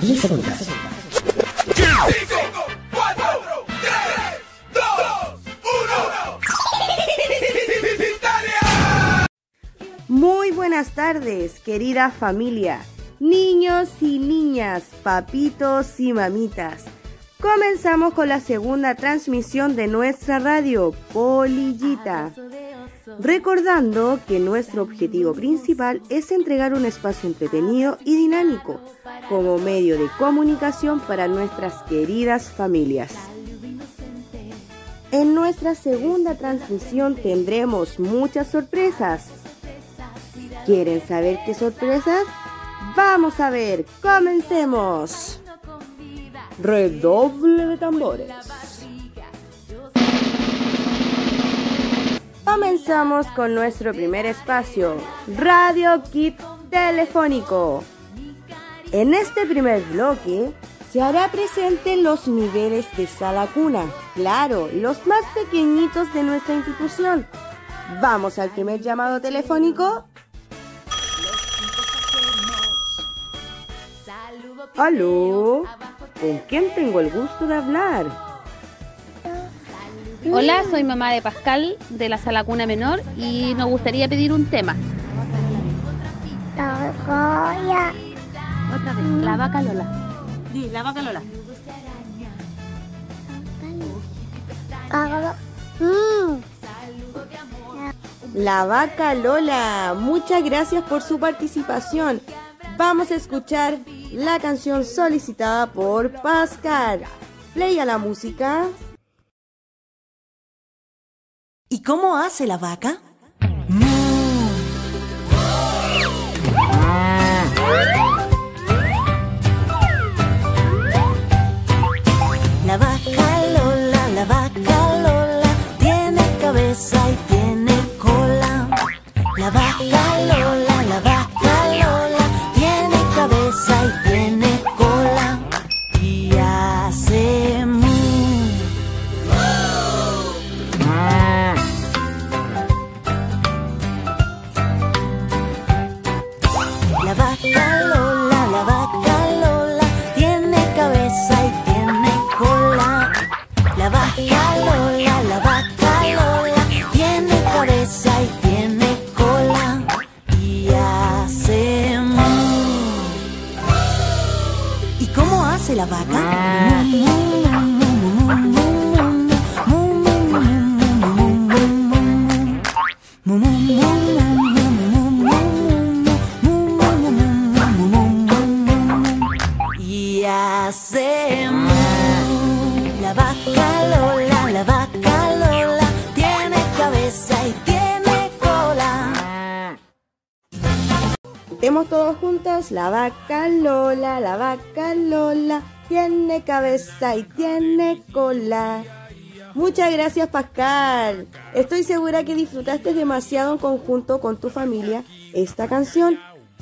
10 segundos. Muy buenas tardes, querida familia, niños y niñas, papitos y mamitas. Comenzamos con la segunda transmisión de nuestra radio, Polillita. Recordando que nuestro objetivo principal es entregar un espacio entretenido y dinámico como medio de comunicación para nuestras queridas familias. En nuestra segunda transmisión tendremos muchas sorpresas. ¿Quieren saber qué sorpresas? Vamos a ver, comencemos. Redoble de tambores. Comenzamos con nuestro primer espacio, Radio Kit Telefónico. En este primer bloque se hará presente los niveles de sala cuna, claro, los más pequeñitos de nuestra institución. Vamos al primer llamado telefónico. Aló, ¿con quién tengo el gusto de hablar? Hola, soy mamá de Pascal de la sala cuna menor y nos gustaría pedir un tema. Otra vez, la vaca Lola. Sí, la vaca Lola. La vaca Lola, muchas gracias por su participación. Vamos a escuchar la canción solicitada por Pascal. Play a la música. ¿Y cómo hace la vaca? Estemos todos juntos. La vaca Lola, la vaca Lola, tiene cabeza y tiene cola. Muchas gracias Pascal. Estoy segura que disfrutaste demasiado en conjunto con tu familia esta canción.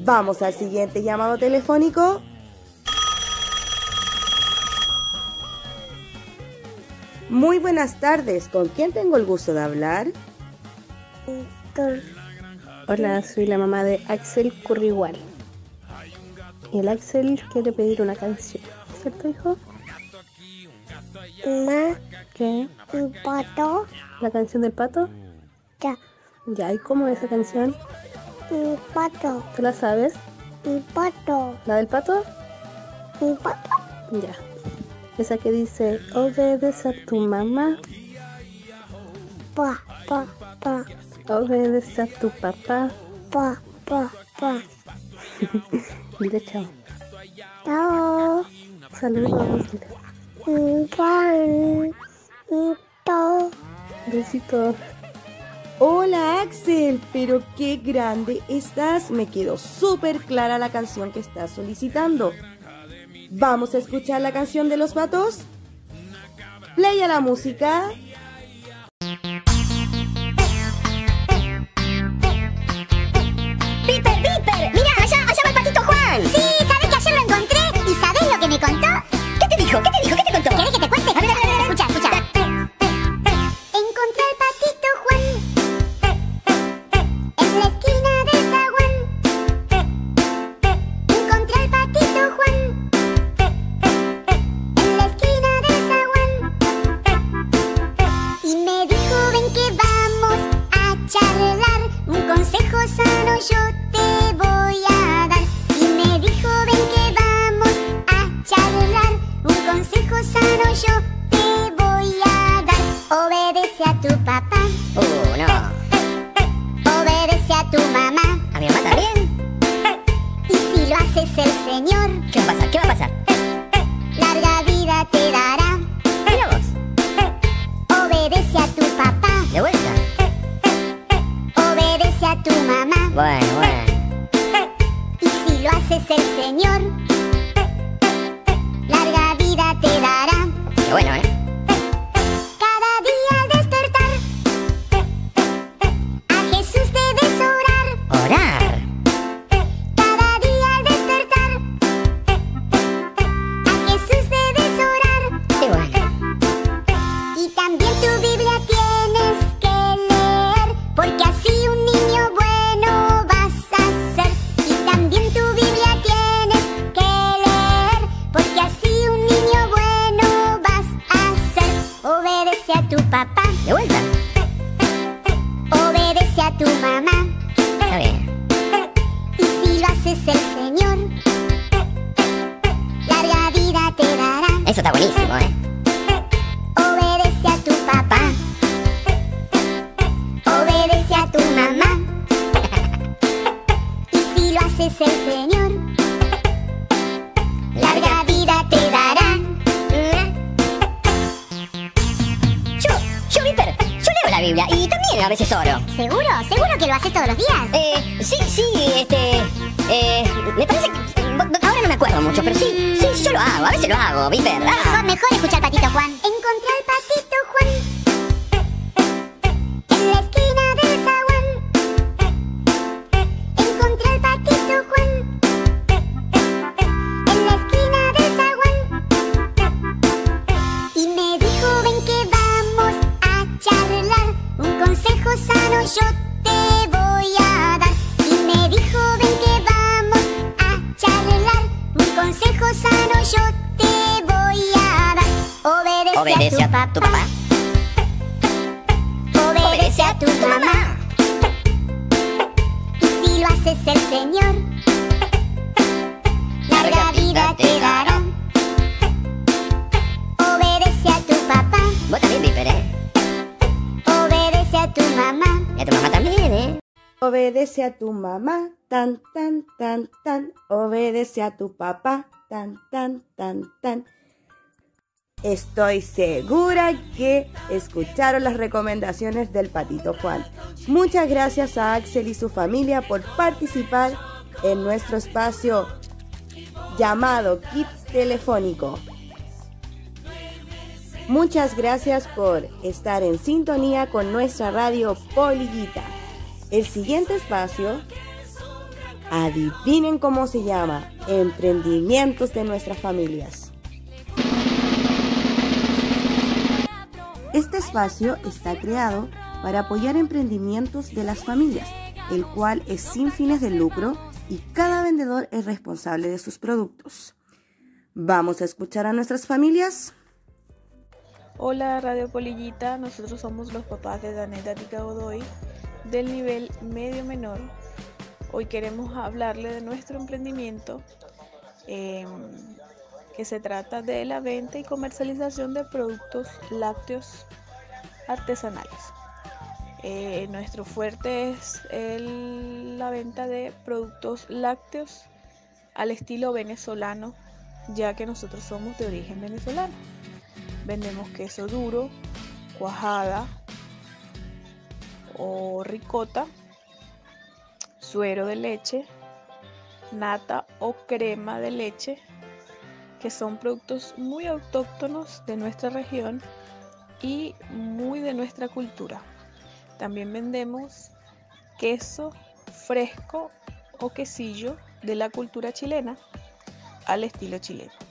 Vamos al siguiente llamado telefónico. Muy buenas tardes. ¿Con quién tengo el gusto de hablar? Hola, soy la mamá de Axel Currigual. Y el Axel quiere pedir una canción, ¿cierto, hijo? Ma, ¿Qué? un pato, ¿La canción del pato? ya, Ya, ¿y cómo es esa canción? un pato, ¿Tú la sabes? un pato, ¿La del pato? un pato, Ya. Esa que dice, obedece a tu mamá, pa, pa, pa, obedece a tu papá. pa, pa, pa. Dile chao. Chao, Saludos. dile. un pan, un to, Besitos. Hola Axel, pero qué grande estás. Me quedó súper clara la canción que estás solicitando. Vamos a escuchar la canción de los patos. Play a la música. Pasar? De vuelta. obedece a tu mamá. Está bien. Y si lo haces el Señor, larga vida te dará. Eso está buenísimo, mamá. Y a tu mamá también, ¿eh? Obedece a tu mamá, tan, tan, tan, tan. Obedece a tu papá, tan, tan, tan, tan. Estoy segura que escucharon las recomendaciones del Patito Juan. Muchas gracias a Axel y su familia por participar en nuestro espacio llamado Kit Telefónico. Muchas gracias por estar en sintonía con nuestra radio Poliguita. El siguiente espacio, adivinen cómo se llama, emprendimientos de nuestras familias. Este espacio está creado para apoyar emprendimientos de las familias, el cual es sin fines de lucro y cada vendedor es responsable de sus productos. ¿Vamos a escuchar a nuestras familias? Hola Radio Polillita, nosotros somos los papás de Daneta Tica Godoy del nivel medio menor. Hoy queremos hablarle de nuestro emprendimiento eh, que se trata de la venta y comercialización de productos lácteos artesanales. Eh, nuestro fuerte es la venta de productos lácteos al estilo venezolano, ya que nosotros somos de origen venezolano. Vendemos queso duro, cuajada o ricota, suero de leche, nata o crema de leche, que son productos muy autóctonos de nuestra región y muy de nuestra cultura. También vendemos queso fresco o quesillo de la cultura chilena al estilo chileno.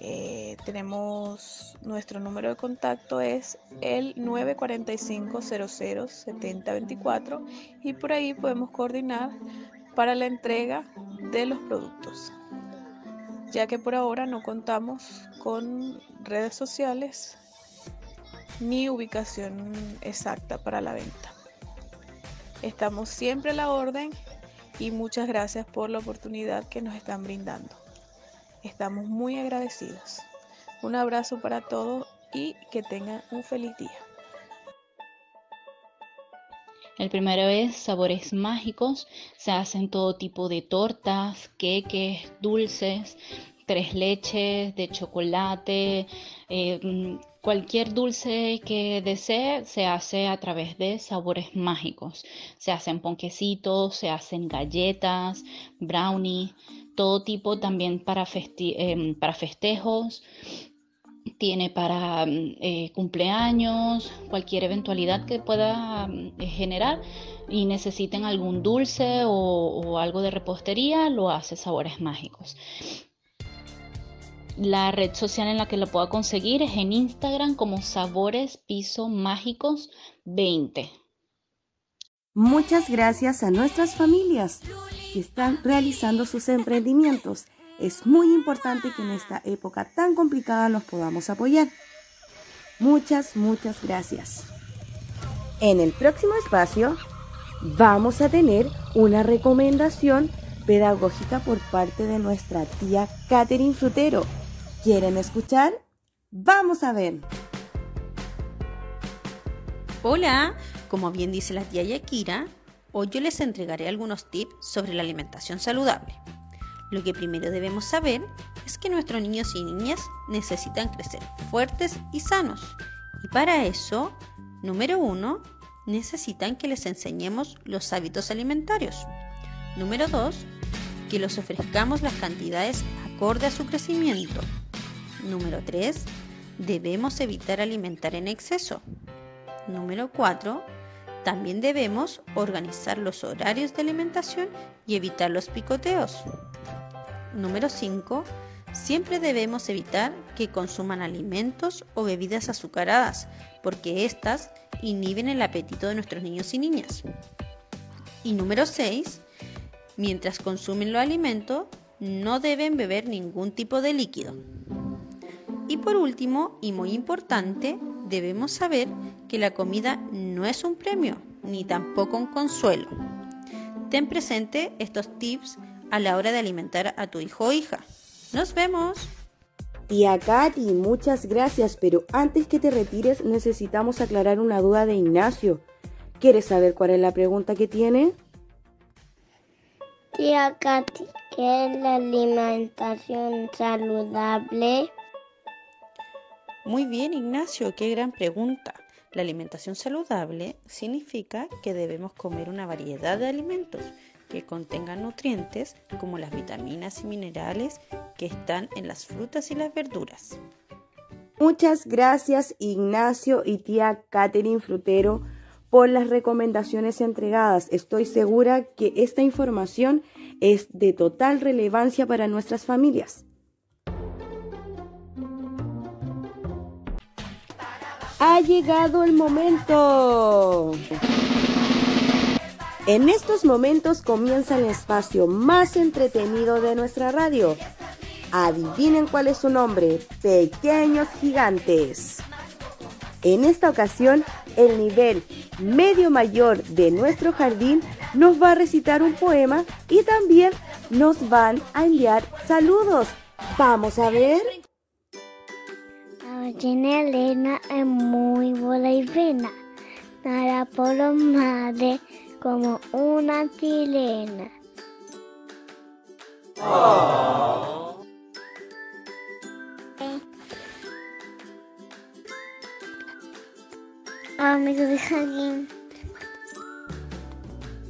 Eh, tenemos nuestro número de contacto es el 945 00 7024 y por ahí podemos coordinar para la entrega de los productos ya que por ahora no contamos con redes sociales ni ubicación exacta para la venta. Estamos siempre a la orden y muchas gracias por la oportunidad que nos están brindando. Estamos muy agradecidos. Un abrazo para todos y que tengan un feliz día. El primero es sabores mágicos. Se hacen todo tipo de tortas, queques, dulces, tres leches, de chocolate, eh, cualquier dulce que desee se hace a través de sabores mágicos. Se hacen ponquecitos, se hacen galletas, brownie, todo tipo también para, em, festejos. Tiene para mm, eh, cumpleaños, cualquier eventualidad que pueda mm, eh, generar y necesiten algún dulce o, o algo de repostería, lo hace Sabores Mágicos. La red social en la que lo pueda conseguir es en Instagram como Sabores Piso Mágicos 20. Muchas gracias a nuestras familias que están realizando sus emprendimientos. Es muy importante que en esta época tan complicada nos podamos apoyar. Muchas, muchas gracias. En el próximo espacio vamos a tener una recomendación pedagógica por parte de nuestra tía Catherine Frutero. ¿Quieren escuchar? Vamos a ver. Hola, como bien dice la tía Yakira, hoy yo les entregaré algunos tips sobre la alimentación saludable. Lo que primero debemos saber es que nuestros niños y niñas necesitan crecer fuertes y sanos. Y para eso, número uno, necesitan que les enseñemos los hábitos alimentarios. Número dos, que los ofrezcamos las cantidades acorde a su crecimiento. Número 3. Debemos evitar alimentar en exceso. Número 4. También debemos organizar los horarios de alimentación y evitar los picoteos. Número 5. Siempre debemos evitar que consuman alimentos o bebidas azucaradas, porque éstas inhiben el apetito de nuestros niños y niñas. Y número 6. Mientras consumen los alimentos, no deben beber ningún tipo de líquido. Y por último, y muy importante, debemos saber que la comida no es un premio, ni tampoco un consuelo. Ten presente estos tips a la hora de alimentar a tu hijo o hija. Nos vemos. Tía Katy, muchas gracias, pero antes que te retires necesitamos aclarar una duda de Ignacio. ¿Quieres saber cuál es la pregunta que tiene? Tía Katy, ¿qué es la alimentación saludable? Muy bien, Ignacio, qué gran pregunta. La alimentación saludable significa que debemos comer una variedad de alimentos que contengan nutrientes como las vitaminas y minerales que están en las frutas y las verduras. Muchas gracias Ignacio y tía Catherine Frutero por las recomendaciones entregadas. Estoy segura que esta información es de total relevancia para nuestras familias. Ha llegado el momento. En estos momentos comienza el espacio más entretenido de nuestra radio. Adivinen cuál es su nombre, Pequeños Gigantes. En esta ocasión, el nivel medio mayor de nuestro jardín nos va a recitar un poema y también nos van a enviar saludos. Vamos a ver. Ballena Elena es muy buena y fina. Nada por los mares como una chilena. Amigos de jardín.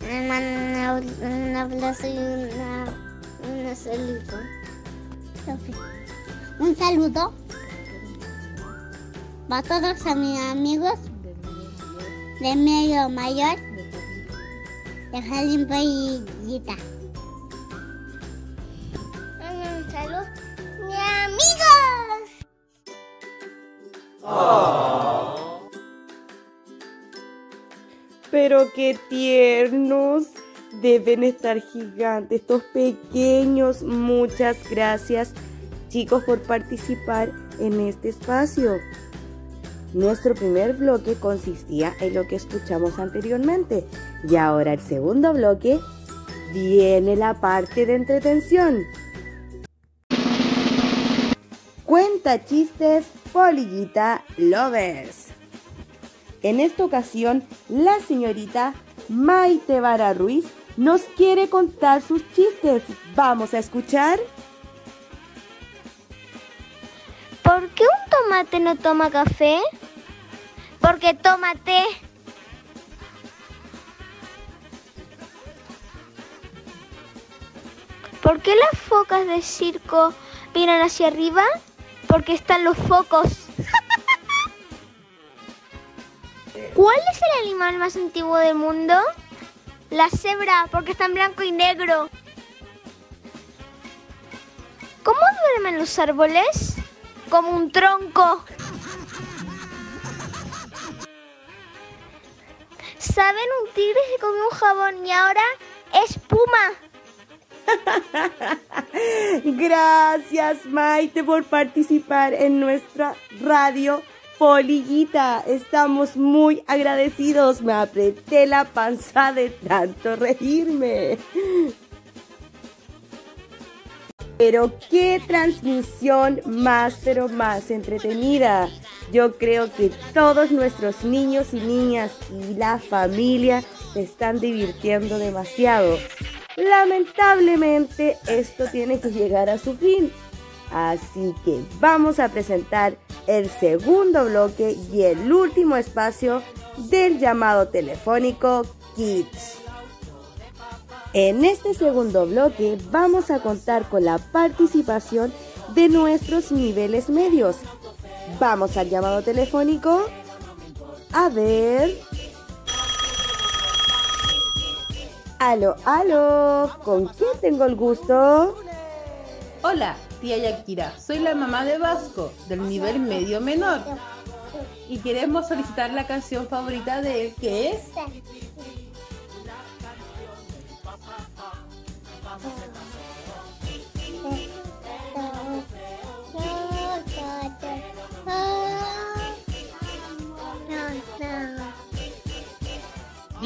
Me mandan un abrazo y una, una saludo. Un saludo para todos a mis amigos de medio mayor de Jardín Payita. Un saludo, mis amigos. Pero qué tiernos. Deben estar gigantes, estos pequeños. Muchas gracias chicos por participar en este espacio. Nuestro primer bloque consistía en lo que escuchamos anteriormente y ahora el segundo bloque viene la parte de entretención. Cuenta chistes Polillita Lovers. En esta ocasión, la señorita Maite Vara Ruiz nos quiere contar sus chistes. Vamos a escuchar. ¿Por qué un tomate no toma café? Porque toma té. ¿Por qué las focas de circo miran hacia arriba? Porque están los focos. ¿Cuál es el animal más antiguo del mundo? La cebra, porque está en blanco y negro. ¿Cómo duermen los árboles? Como un tronco. ¿Saben? Un tigre se comió un jabón y ahora es puma. Gracias Maite por participar en nuestra radio Polillita. Estamos muy agradecidos. Me apreté la panza de tanto reírme. Pero qué transmisión más, pero más entretenida. Yo creo que todos nuestros niños y niñas y la familia se están divirtiendo demasiado. Lamentablemente esto tiene que llegar a su fin. Así que vamos a presentar el segundo bloque y el último espacio del llamado telefónico Kids. En este segundo bloque vamos a contar con la participación de nuestros niveles medios. Vamos al llamado telefónico. A ver. Aló, aló. ¿Con quién tengo el gusto? Hola, tía Yakira. Soy la mamá de Vasco, del nivel medio menor. Y queremos solicitar la canción favorita de él, que es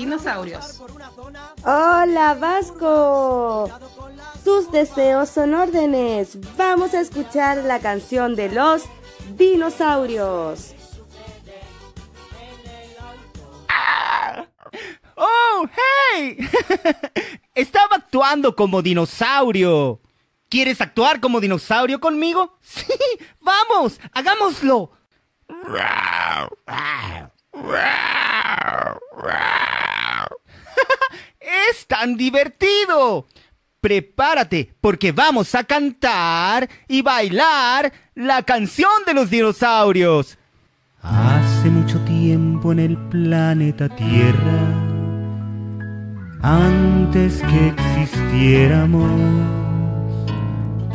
Dinosaurios. Hola Vasco. Tus deseos son órdenes. Vamos a escuchar la canción de los dinosaurios. ¡Oh, hey! Estaba actuando como dinosaurio. ¿Quieres actuar como dinosaurio conmigo? Sí, vamos, hagámoslo. Tan divertido. Prepárate, porque vamos a cantar y bailar la canción de los dinosaurios. Hace mucho tiempo en el planeta Tierra, antes que existiéramos,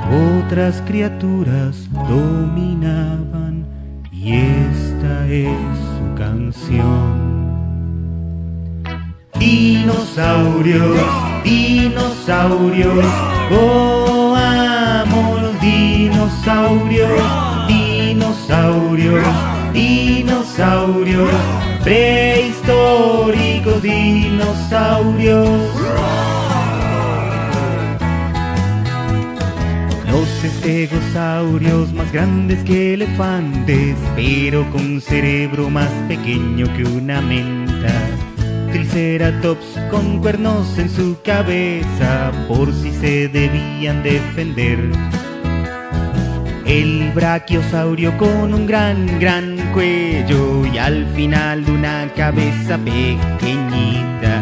otras criaturas dominaban y esta es su canción. Dinosaurios, dinosaurios, oh amo los dinosaurios, dinosaurios, dinosaurios, prehistóricos dinosaurios. Los estegosaurios más grandes que elefantes, pero con cerebro más pequeño que una menta. Triceratops con cuernos en su cabeza, por si se debían defender. El brachiosaurio con un gran, gran cuello y al final de una cabeza pequeñita.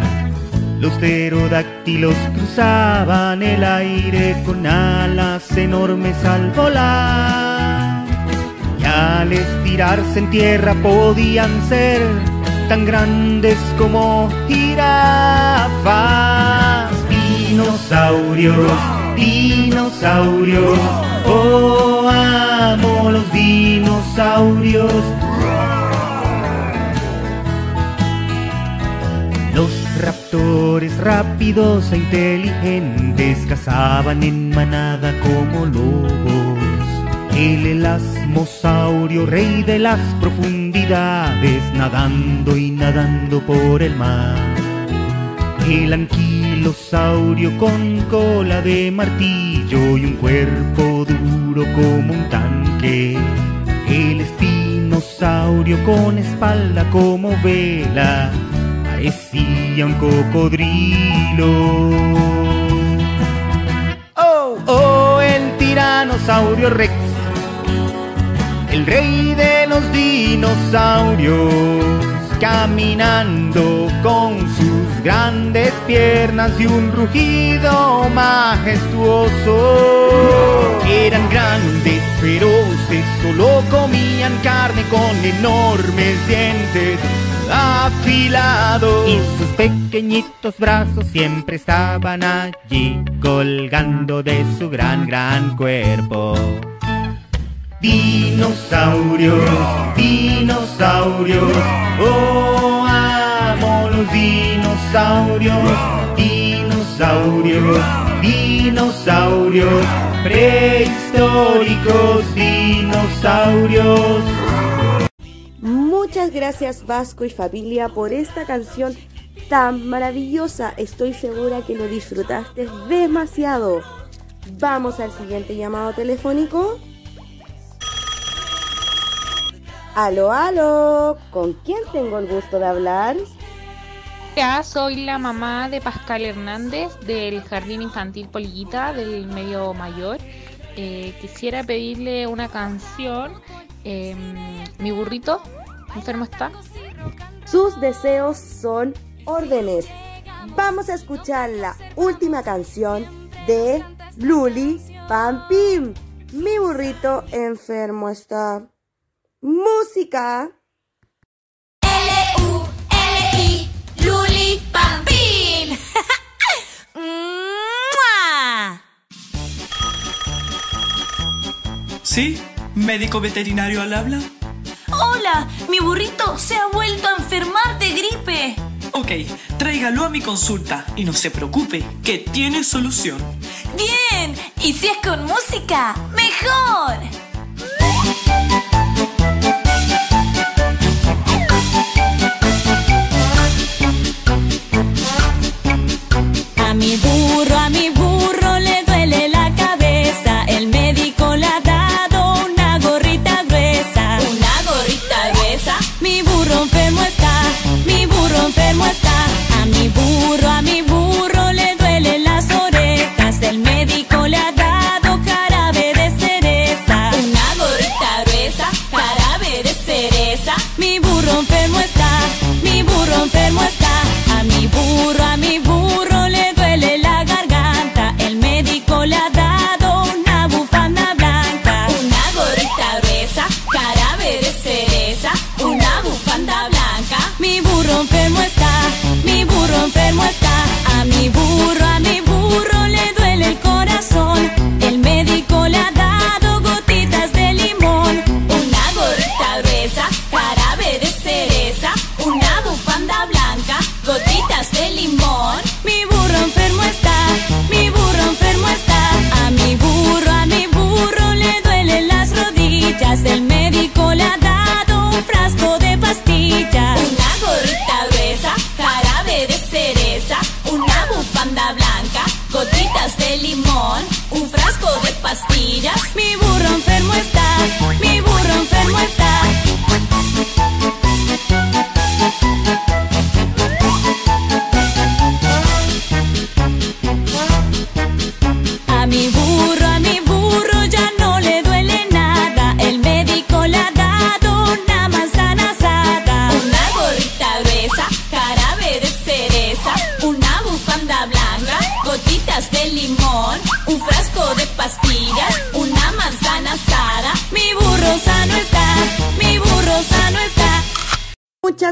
Los pterodáctilos cruzaban el aire con alas enormes al volar. Y al estirarse en tierra podían ser tan grandes como jirafas. Dinosaurios, dinosaurios, oh amo los dinosaurios. Los raptores rápidos e inteligentes cazaban en manada como lobos. El elasmosaurio, rey de las profundidades, nadando y nadando por el mar. El anquilosaurio con cola de martillo y un cuerpo duro como un tanque. El espinosaurio con espalda como vela, parecía un cocodrilo. Oh, oh, el tiranosaurio Rex, rey de los dinosaurios, caminando con sus grandes piernas y un rugido majestuoso. Eran grandes, feroces, solo comían carne con enormes dientes afilados. Y sus pequeñitos brazos siempre estaban allí, colgando de su gran, gran cuerpo. Dinosaurios, dinosaurios, oh amo los dinosaurios, dinosaurios, dinosaurios, prehistóricos dinosaurios. Muchas gracias Vasco y familia por esta canción tan maravillosa. Estoy segura que lo disfrutaste demasiado. Vamos al siguiente llamado telefónico. Aló, aló, ¿con quién tengo el gusto de hablar? Hola, soy la mamá de Pascal Hernández del Jardín Infantil Polillita del Medio Mayor. Eh, quisiera pedirle una canción. eh, Mi burrito enfermo está. Sus deseos son órdenes. Vamos a escuchar la última canción de Luli Pampim. Mi burrito enfermo está. Música. L-U-L-I, Luli Pampín. ¡Mua! ¿Sí? ¿Médico veterinario al habla? Hola, mi burrito se ha vuelto a enfermar de gripe. Ok, tráigalo a mi consulta y no se preocupe, que tiene solución. Bien, y si es con música, mejor. Enfermo está.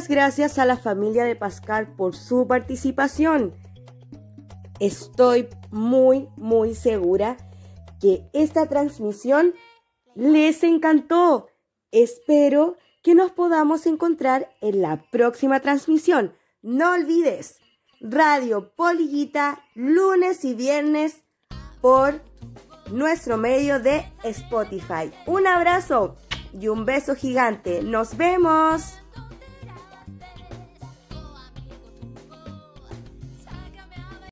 Gracias a la familia de Pascal por su participación. Estoy muy, muy segura que esta transmisión les encantó. Espero que nos podamos encontrar en la próxima transmisión. No olvides, Radio Polillita, lunes y viernes por nuestro medio de Spotify. Un abrazo y un beso gigante. Nos vemos.